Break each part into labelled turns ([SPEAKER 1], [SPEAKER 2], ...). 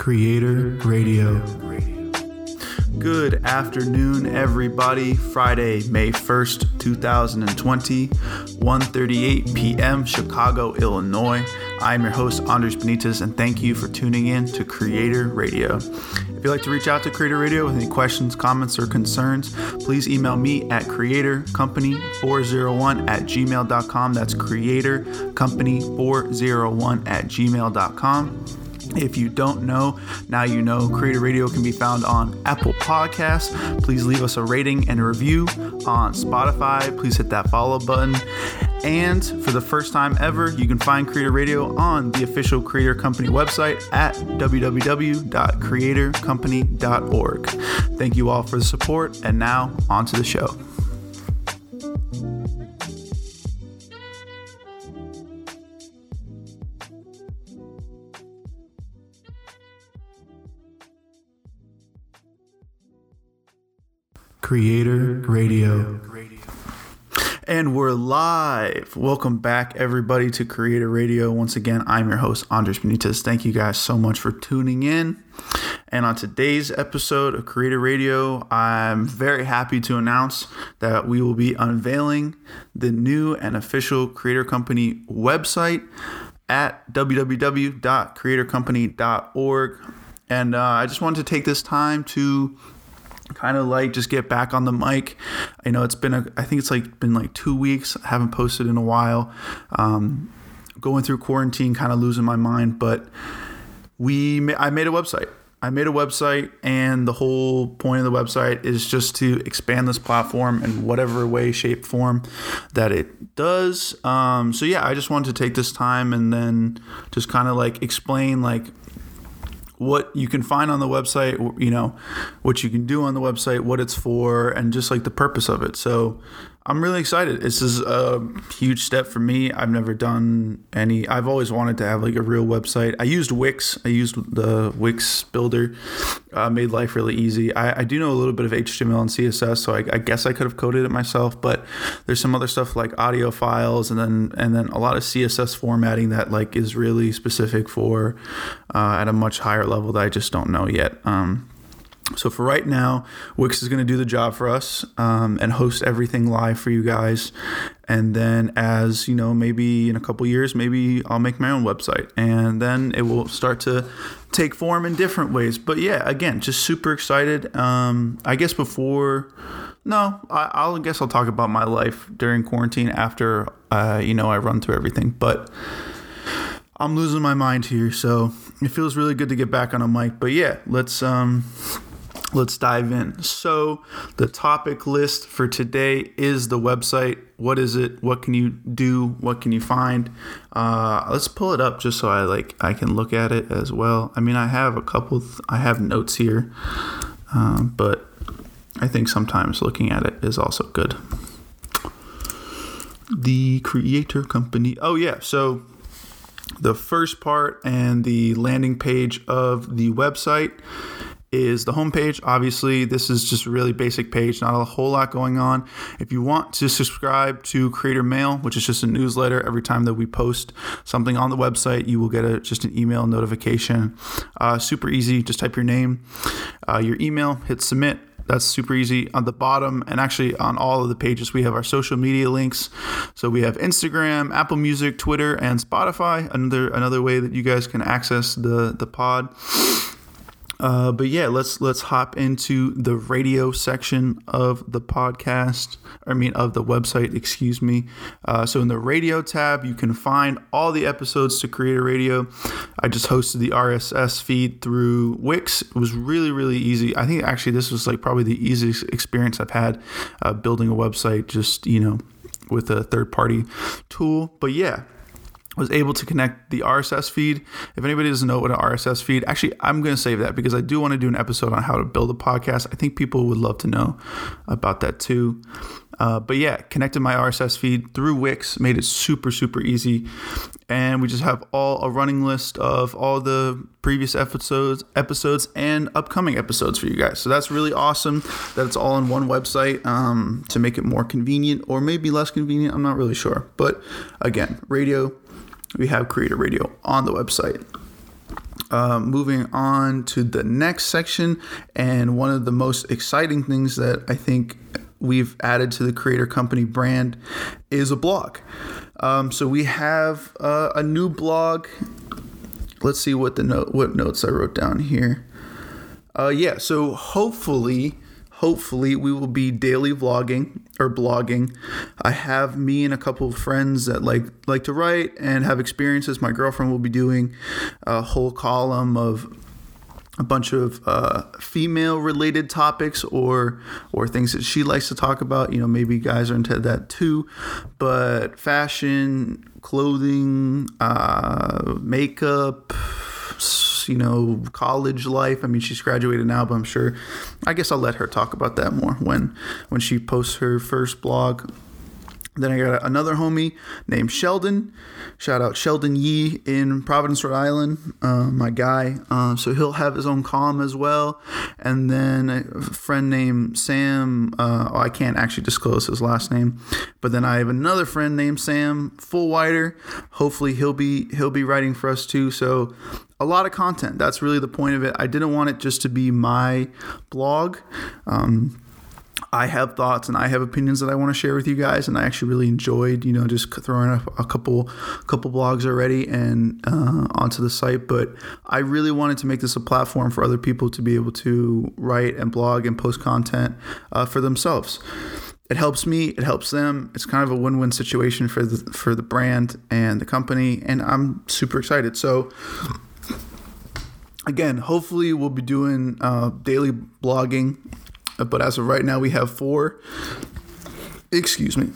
[SPEAKER 1] Creator Radio. Good afternoon, everybody. Friday, May 1st, 2020, 1:38 p.m., Chicago, Illinois. I'm your host, Andres Benitez, and thank you for tuning in to Creator Radio. If you'd like to reach out to Creator Radio with any questions, comments, or concerns, please email me at creatorcompany401 at gmail.com. That's creatorcompany401 at gmail.com. If you don't know, now you know Creator Radio can be found on Apple Podcasts. Please leave us a rating and a review on Spotify. Please hit that follow button. And for the first time ever, you can find Creator Radio on the official Creator Company website at www.creatorcompany.org. Thank you all for the support, and now on to the show. Creator Radio. And we're live. Welcome back, everybody, to Creator Radio. Once again, I'm your host, Andres Benitez. Thank you guys so much for tuning in. And on today's episode of Creator Radio, I'm very happy to announce that we will be unveiling the new and official Creator Company website at www.creatorcompany.org. And uh, I just wanted to take this time to kind of like just get back on the mic. I know it's been a, I think it's like been like two weeks. I haven't posted in a while. Um, going through quarantine, kind of losing my mind. But we, I made a website. I made a website, and the whole point of the website is just to expand this platform in whatever way, shape, form that it does. Um, so yeah, I just wanted to take this time and then just kind of like explain like what you can find on the website, you know, what you can do on the website, what it's for, and just like the purpose of it. So I'm really excited. This is a huge step for me. I've never done any, I've always wanted to have like a real website. I used Wix, I used the Wix builder, uh, made life really easy. I, I, do know a little bit of HTML and CSS, so I, I, guess I could have coded it myself, but there's some other stuff like audio files and then, and then a lot of CSS formatting that like is really specific for uh, at a much higher level that I just don't know yet. Um, so for right now, Wix is going to do the job for us um, and host everything live for you guys. And then, as you know, maybe in a couple years, maybe I'll make my own website, and then it will start to take form in different ways. But yeah, again, just super excited. Um, I guess before, no, I, will guess I'll talk about my life during quarantine after uh, you know I run through everything. But I'm losing my mind here, so it feels really good to get back on a mic. But yeah, let's um let's dive in. So, the topic list for today is the website. What is it? What can you do? What can you find? Uh, let's pull it up just so I like I can look at it as well. I mean, I have a couple. Th- I have notes here, um, but I think sometimes looking at it is also good. The creator company. Oh yeah, so the first part and the landing page of the website is the homepage. Obviously, this is just a really basic page, not a whole lot going on. If you want to subscribe to Creator Mail, which is just a newsletter, every time that we post something on the website, you will get a, just an email notification. Uh, super easy. Just type your name, uh, your email, hit submit. That's super easy. On the bottom, and actually on all of the pages, we have our social media links. So we have Instagram, Apple Music, Twitter, and Spotify. Another another way that you guys can access the the pod. Uh, but yeah, let's let's hop into the radio section of the podcast. I mean, of the website. Excuse me. Uh, so in the radio tab, you can find all the episodes to Creator Radio. I just hosted the RSS feed through Wix. It was really really easy. I think actually this was like probably the easiest experience I've had uh, building a website. Just you know, with a third party tool. But yeah was able to connect the RSS feed. If anybody doesn't know what an RSS feed, actually, I'm going to save that because I do want to do an episode on how to build a podcast. I think people would love to know about that too. Uh, but yeah, connected my RSS feed through Wix, made it super, super easy. And we just have all a running list of all the previous episodes, episodes and upcoming episodes for you guys. So that's really awesome that it's all on one website um, to make it more convenient or maybe less convenient. I'm not really sure. But again, radio we have Creator Radio on the website. Uh, moving on to the next section, and one of the most exciting things that I think we've added to the creator company brand is a blog. Um, so we have uh, a new blog. Let's see what the note what notes I wrote down here. Uh, yeah, so hopefully hopefully we will be daily vlogging or blogging. I have me and a couple of friends that like like to write and have experiences. My girlfriend will be doing a whole column of a bunch of uh, female related topics or or things that she likes to talk about. You know maybe guys are into that too. But fashion clothing uh, makeup you know, college life. I mean, she's graduated now, but I'm sure. I guess I'll let her talk about that more when when she posts her first blog. Then I got another homie named Sheldon. Shout out Sheldon Yee in Providence, Rhode Island, uh, my guy. Uh, so he'll have his own column as well. And then a friend named Sam. Uh, oh, I can't actually disclose his last name, but then I have another friend named Sam Fullwider. Hopefully he'll be he'll be writing for us too. So a lot of content. That's really the point of it. I didn't want it just to be my blog. Um, I have thoughts and I have opinions that I want to share with you guys, and I actually really enjoyed, you know, just throwing up a couple couple blogs already and uh, onto the site. But I really wanted to make this a platform for other people to be able to write and blog and post content uh, for themselves. It helps me, it helps them. It's kind of a win-win situation for the for the brand and the company, and I'm super excited. So again, hopefully we'll be doing uh, daily blogging, but as of right now, we have four. Excuse me.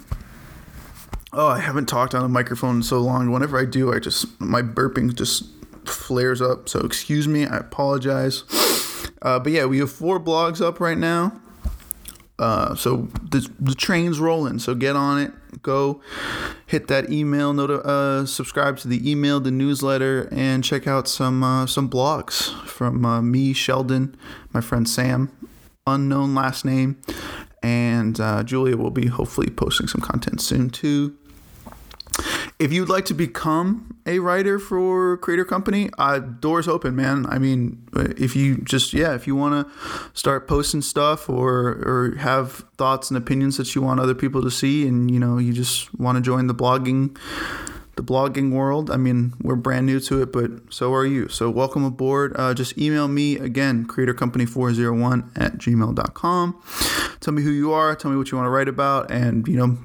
[SPEAKER 1] Oh, I haven't talked on a microphone in so long. Whenever I do, I just my burping just flares up. So excuse me. I apologize. Uh, but yeah, we have four blogs up right now. Uh, so the, the train's rolling. So get on it. Go hit that email, note, uh, subscribe to the email, the newsletter, and check out some uh, some blogs from uh, me, Sheldon, my friend Sam, unknown last name, and uh, Julia will be hopefully posting some content soon too. If you'd like to become a writer for Creator Company, uh, doors open, man. I mean, if you just yeah, if you want to start posting stuff or or have thoughts and opinions that you want other people to see, and you know you just want to join the blogging the blogging world. I mean, we're brand new to it, but so are you. So welcome aboard. Uh, just email me again, creatorcompany401 at gmail.com. Tell me who you are. Tell me what you want to write about. And, you know,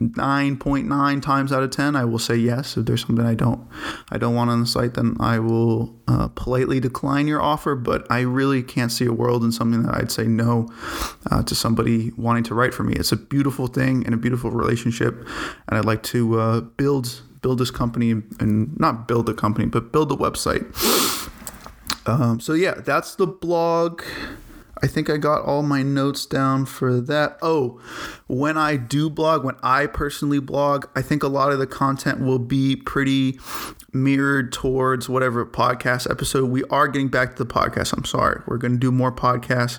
[SPEAKER 1] 9.9 times out of 10 I will say yes if there's something I don't I don't want on the site then I will uh, politely decline your offer but I really can't see a world in something that I'd say no uh, to somebody wanting to write for me it's a beautiful thing and a beautiful relationship and I'd like to uh, build build this company and not build the company but build the website. Um, so yeah that's the blog I think I got all my notes down for that. Oh, when I do blog, when I personally blog, I think a lot of the content will be pretty mirrored towards whatever podcast episode. We are getting back to the podcast. I'm sorry. We're going to do more podcasts.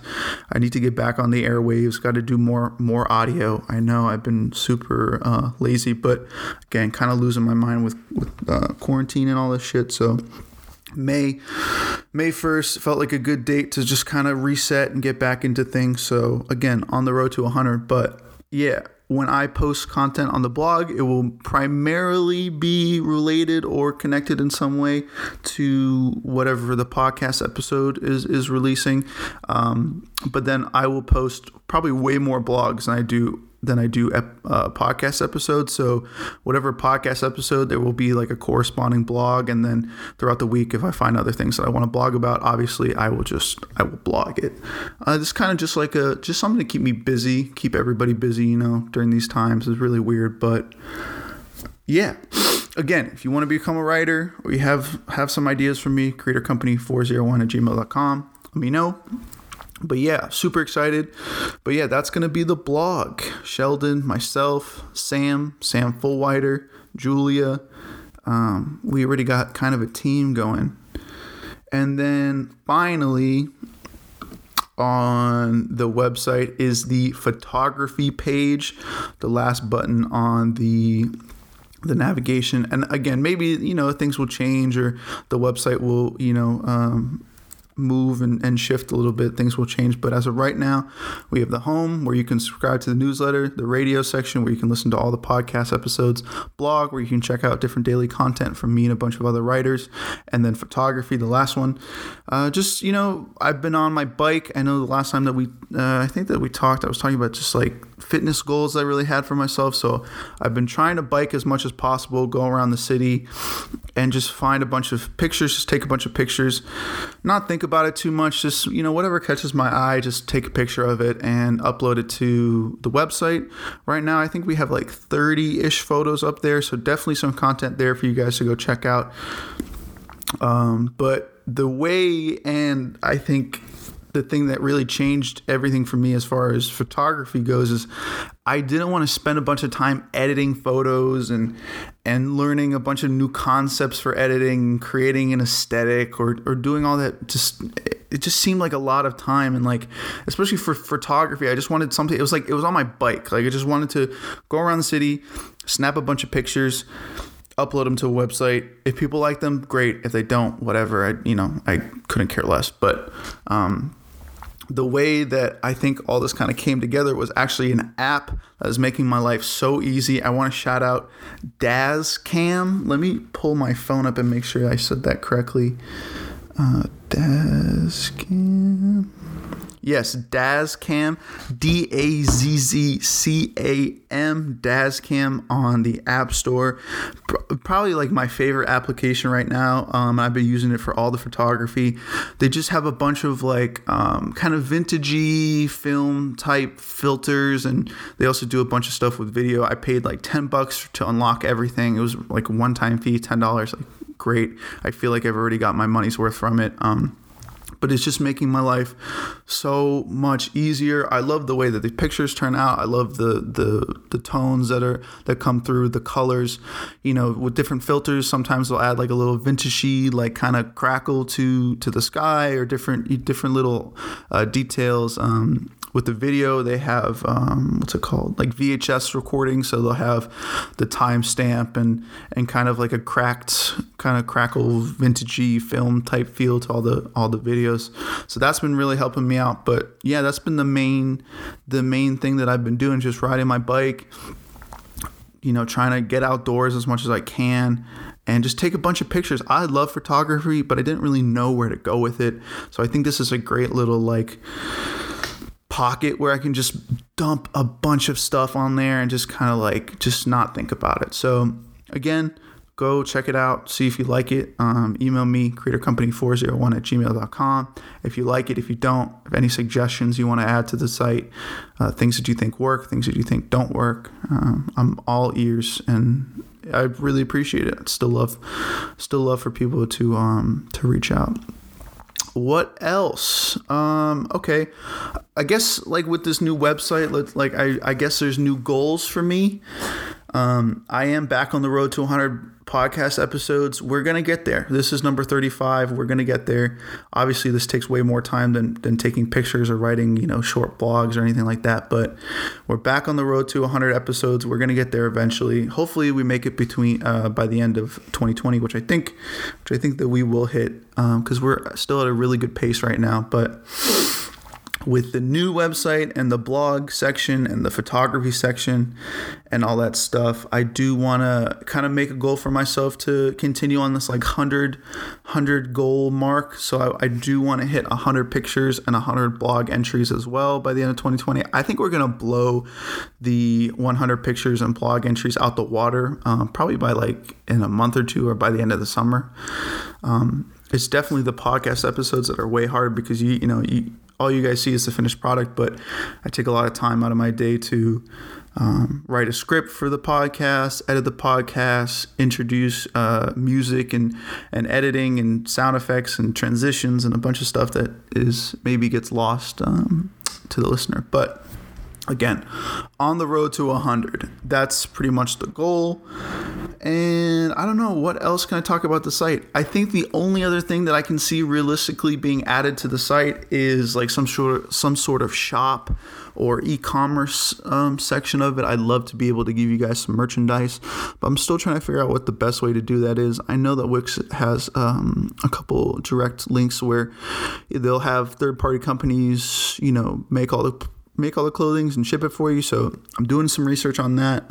[SPEAKER 1] I need to get back on the airwaves. Got to do more more audio. I know I've been super uh, lazy, but again, kind of losing my mind with, with uh, quarantine and all this shit. So May May 1st felt like a good date to just kind of reset and get back into things. So again, on the road to 100, but yeah, when I post content on the blog, it will primarily be related or connected in some way to whatever the podcast episode is is releasing. Um, but then I will post probably way more blogs than I do than I do ep- uh, podcast episodes. So whatever podcast episode, there will be like a corresponding blog, and then throughout the week, if I find other things that I want to blog about, obviously I will just I will blog it. Uh, it's kind of just like a just something to keep me busy, keep everybody busy. You know, during these times is really weird, but yeah. Again, if you want to become a writer or you have have some ideas for me, creatorcompany401 at gmail.com. Let me know. But yeah, super excited. But yeah, that's going to be the blog. Sheldon, myself, Sam, Sam Fullwider, Julia. Um, we already got kind of a team going. And then finally, on the website is the photography page, the last button on the the navigation and again maybe you know things will change or the website will you know um, move and, and shift a little bit, things will change. But as of right now, we have the home where you can subscribe to the newsletter, the radio section where you can listen to all the podcast episodes, blog where you can check out different daily content from me and a bunch of other writers, and then photography, the last one. Uh, just, you know, I've been on my bike. I know the last time that we, uh, I think that we talked, I was talking about just like fitness goals I really had for myself. So I've been trying to bike as much as possible, go around the city and just find a bunch of pictures, just take a bunch of pictures, not think about it too much, just, you know, whatever catches my eye, just take a picture of it and upload it to the website. Right now, I think we have like 30 ish photos up there. So definitely some content there for you guys to go check out. Um, but the way, and I think the thing that really changed everything for me as far as photography goes is I didn't want to spend a bunch of time editing photos and and learning a bunch of new concepts for editing, creating an aesthetic or or doing all that just it just seemed like a lot of time and like especially for photography, I just wanted something it was like it was on my bike. Like I just wanted to go around the city, snap a bunch of pictures, upload them to a website. If people like them, great. If they don't, whatever. I you know I couldn't care less. But um, the way that I think all this kind of came together was actually an app that is making my life so easy. I want to shout out Dazz Cam. Let me pull my phone up and make sure I said that correctly. Uh, Dazz Cam. Yes, Dazz Cam, D A Z Z C A M, Dazz Cam on the App Store. Probably like my favorite application right now. Um, I've been using it for all the photography. They just have a bunch of like um, kind of vintagey film type filters, and they also do a bunch of stuff with video. I paid like 10 bucks to unlock everything. It was like one time fee, $10. Like, great. I feel like I've already got my money's worth from it. Um, but it's just making my life so much easier. I love the way that the pictures turn out. I love the the the tones that are that come through, the colors. You know, with different filters, sometimes they'll add like a little vintagey, like kind of crackle to to the sky or different different little uh, details. Um, with the video they have um, what's it called like VHS recording so they'll have the timestamp and and kind of like a cracked kind of crackle vintagey film type feel to all the all the videos so that's been really helping me out but yeah that's been the main the main thing that I've been doing just riding my bike you know trying to get outdoors as much as I can and just take a bunch of pictures. I love photography, but I didn't really know where to go with it. So I think this is a great little like pocket where I can just dump a bunch of stuff on there and just kind of like just not think about it. So again, go check it out, see if you like it. Um, email me, creatorcompany401 at gmail.com. If you like it, if you don't, if any suggestions you want to add to the site, uh, things that you think work, things that you think don't work, um, I'm all ears and I really appreciate it. Still love, still love for people to um, to reach out what else? Um, okay, I guess like with this new website, like I I guess there's new goals for me. Um, I am back on the road to 100 podcast episodes. We're gonna get there. This is number 35. We're gonna get there. Obviously, this takes way more time than than taking pictures or writing, you know, short blogs or anything like that. But we're back on the road to 100 episodes. We're gonna get there eventually. Hopefully, we make it between uh, by the end of 2020, which I think, which I think that we will hit because um, we're still at a really good pace right now. But with the new website and the blog section and the photography section and all that stuff i do want to kind of make a goal for myself to continue on this like 100 100 goal mark. So i, I do want to hit 100 pictures and 100 blog entries as well by the end of 2020 i think we're going to blow the 100 pictures and blog entries out the water um, probably by like in a month or two or by the end of the summer. Um, it's definitely the podcast episodes that are way hard because you you know you all you guys see is the finished product, but I take a lot of time out of my day to um, write a script for the podcast, edit the podcast, introduce uh, music and, and editing and sound effects and transitions and a bunch of stuff that is maybe gets lost um, to the listener. But again on the road to 100 that's pretty much the goal and i don't know what else can i talk about the site i think the only other thing that i can see realistically being added to the site is like some sort of some sort of shop or e-commerce um, section of it i'd love to be able to give you guys some merchandise but i'm still trying to figure out what the best way to do that is i know that wix has um, a couple direct links where they'll have third-party companies you know make all the make all the clothing and ship it for you. So I'm doing some research on that.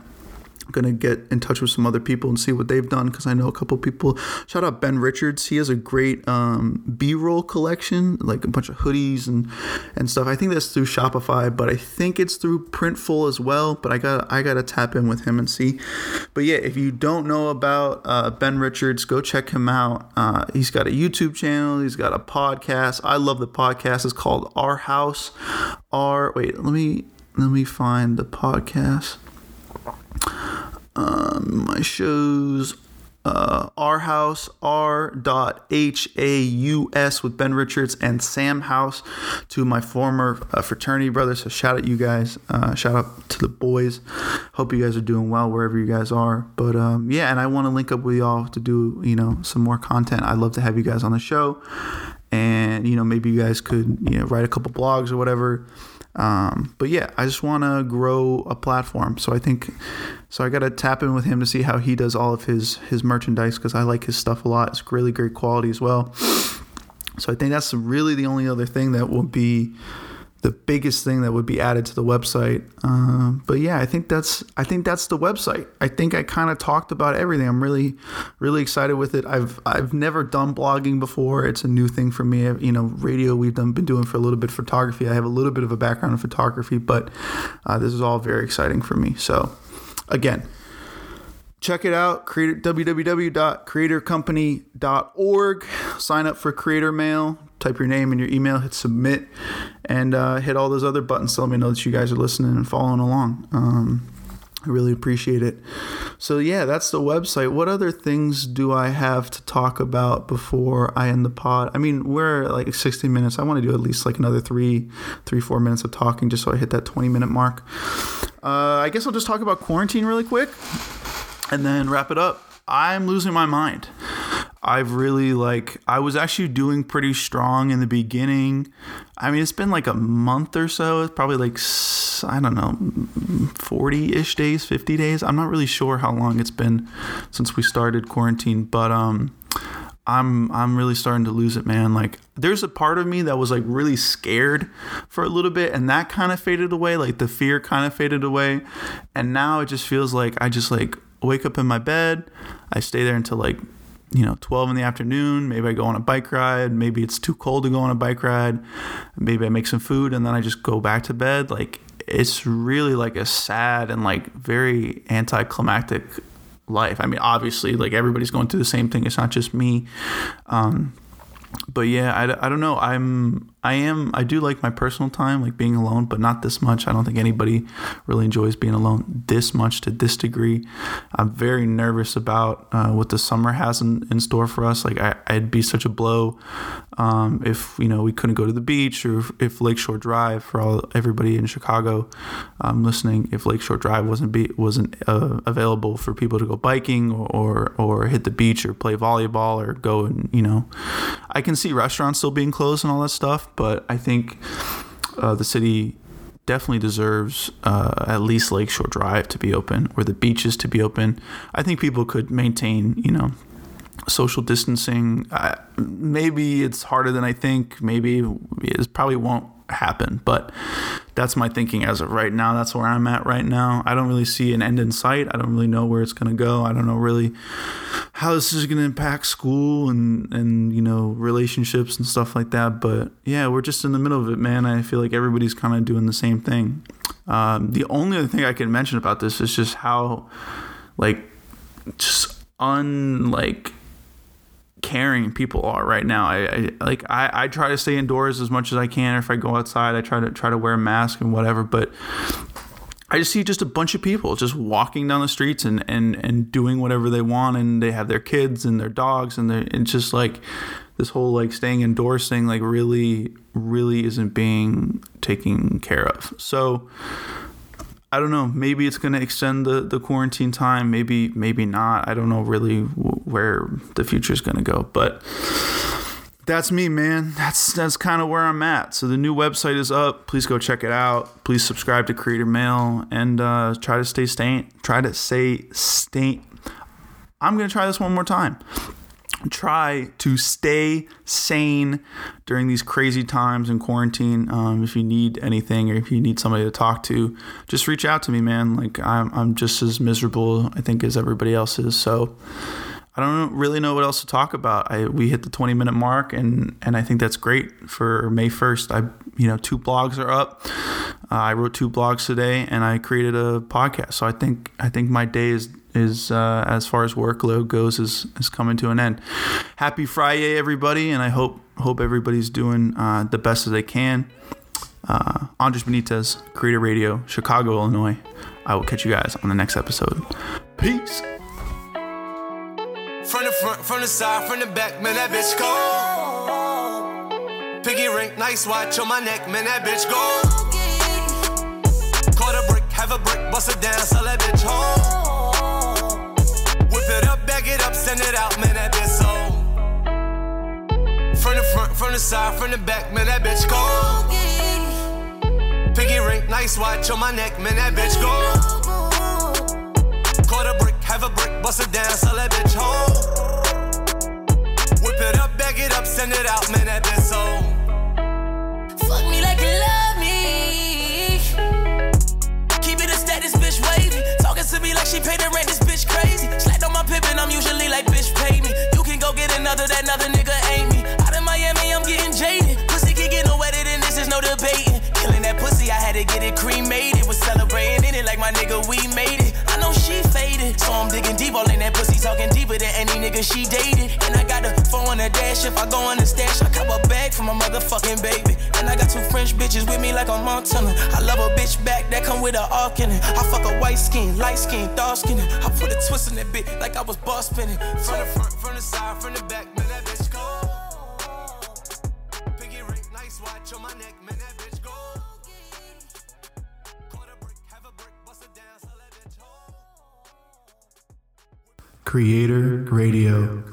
[SPEAKER 1] Gonna get in touch with some other people and see what they've done because I know a couple people. Shout out Ben Richards. He has a great um, B-roll collection, like a bunch of hoodies and and stuff. I think that's through Shopify, but I think it's through Printful as well. But I got I got to tap in with him and see. But yeah, if you don't know about uh, Ben Richards, go check him out. Uh, he's got a YouTube channel. He's got a podcast. I love the podcast. It's called Our House. Our wait, let me let me find the podcast um, my shows uh, R House, R dot H A U S with Ben Richards and Sam House, to my former uh, fraternity brothers. So shout out you guys. Uh, shout out to the boys. Hope you guys are doing well wherever you guys are. But um, yeah, and I want to link up with y'all to do you know some more content. I'd love to have you guys on the show, and you know maybe you guys could you know write a couple blogs or whatever. Um, but yeah, I just want to grow a platform. So I think, so I got to tap in with him to see how he does all of his his merchandise because I like his stuff a lot. It's really great quality as well. So I think that's really the only other thing that will be the biggest thing that would be added to the website. Um, but yeah, I think that's I think that's the website. I think I kind of talked about everything. I'm really really excited with it. I've I've never done blogging before. It's a new thing for me. You know, radio we've done been doing for a little bit. Photography. I have a little bit of a background in photography, but uh, this is all very exciting for me. So again check it out creator, www.creatorcompany.org sign up for creator mail type your name and your email hit submit and uh, hit all those other buttons to let me know that you guys are listening and following along um, I really appreciate it. So, yeah, that's the website. What other things do I have to talk about before I end the pod? I mean, we're like 60 minutes. I want to do at least like another three, three, four minutes of talking just so I hit that 20 minute mark. Uh, I guess I'll just talk about quarantine really quick and then wrap it up. I'm losing my mind. I've really like I was actually doing pretty strong in the beginning. I mean, it's been like a month or so. It's probably like I don't know, 40-ish days, 50 days. I'm not really sure how long it's been since we started quarantine, but um I'm I'm really starting to lose it, man. Like there's a part of me that was like really scared for a little bit and that kind of faded away, like the fear kind of faded away. And now it just feels like I just like wake up in my bed. I stay there until like, you know, 12 in the afternoon. Maybe I go on a bike ride. Maybe it's too cold to go on a bike ride. Maybe I make some food and then I just go back to bed. Like, it's really like a sad and like very anticlimactic life. I mean, obviously, like everybody's going through the same thing. It's not just me. Um, but yeah, I, I don't know. I'm I am I do like my personal time, like being alone, but not this much. I don't think anybody really enjoys being alone this much to this degree. I'm very nervous about uh, what the summer has in, in store for us. Like I, I'd be such a blow um, if you know we couldn't go to the beach or if, if Lakeshore Drive for all everybody in Chicago um, listening. If Lakeshore Drive wasn't be wasn't uh, available for people to go biking or, or or hit the beach or play volleyball or go and you know, I can see restaurants still being closed and all that stuff, but I think uh, the city definitely deserves uh, at least Lakeshore Drive to be open or the beaches to be open. I think people could maintain, you know, social distancing. Maybe it's harder than I think. Maybe it probably won't happen. But that's my thinking as of right now. That's where I'm at right now. I don't really see an end in sight. I don't really know where it's going to go. I don't know really how this is going to impact school and and you know relationships and stuff like that. But yeah, we're just in the middle of it, man. I feel like everybody's kind of doing the same thing. Um, the only other thing I can mention about this is just how like just unlike caring people are right now. I, I like I, I try to stay indoors as much as I can. Or if I go outside, I try to try to wear a mask and whatever. But I just see just a bunch of people just walking down the streets and and and doing whatever they want, and they have their kids and their dogs, and they it's just like this whole like staying indoors thing like really really isn't being taken care of. So I don't know. Maybe it's gonna extend the the quarantine time. Maybe maybe not. I don't know really where the future is gonna go, but that's me, man. That's that's kind of where I'm at. So the new website is up. Please go check it out. Please subscribe to Creator Mail and uh, try to stay sane. Try to stay stay. I'm gonna try this one more time. Try to stay sane during these crazy times in quarantine. Um, if you need anything or if you need somebody to talk to, just reach out to me, man. Like I'm, I'm just as miserable, I think, as everybody else is. So I don't really know what else to talk about. I we hit the 20 minute mark and and I think that's great for May 1st. I you know two blogs are up. Uh, I wrote two blogs today and I created a podcast. So I think I think my day is is uh, as far as workload goes is is coming to an end. Happy Friday, everybody, and I hope hope everybody's doing uh, the best as they can. Uh, Andres Benitez, Creator Radio, Chicago, Illinois. I will catch you guys on the next episode. Peace.
[SPEAKER 2] From the front, from the side, from the back, man, that bitch go. Piggy ring, nice watch on my neck, man, that bitch go. Caught a brick, have a brick, bust it down, sell that bitch home. Whip it up, bag it up, send it out, man, that bitch so. From the front, from the side, from the back, man, that bitch go. Piggy ring, nice watch on my neck, man, that bitch go. Caught a brick, have a brick, bust it down, sell that bitch home. Whip it up, bag it up, send it out, man, that bitch so.
[SPEAKER 3] Fuck me like you love me. Keep it a status, bitch wavy. Talking to me like she paid the rent, this bitch crazy. Slapped on my pippin', I'm usually like, bitch, pay me. You can go get another, that another nigga she dated. And I got a phone on the dash, if I go on the stash, I cop a bag for my motherfucking baby. And I got two French bitches with me like a Montana. I love a bitch back that come with a arc in it. I fuck a white skin, light skin, dark skin. I put a twist in that bitch like I was boss spinning.
[SPEAKER 2] From the front, from the side, from the back, man,
[SPEAKER 1] Creator Radio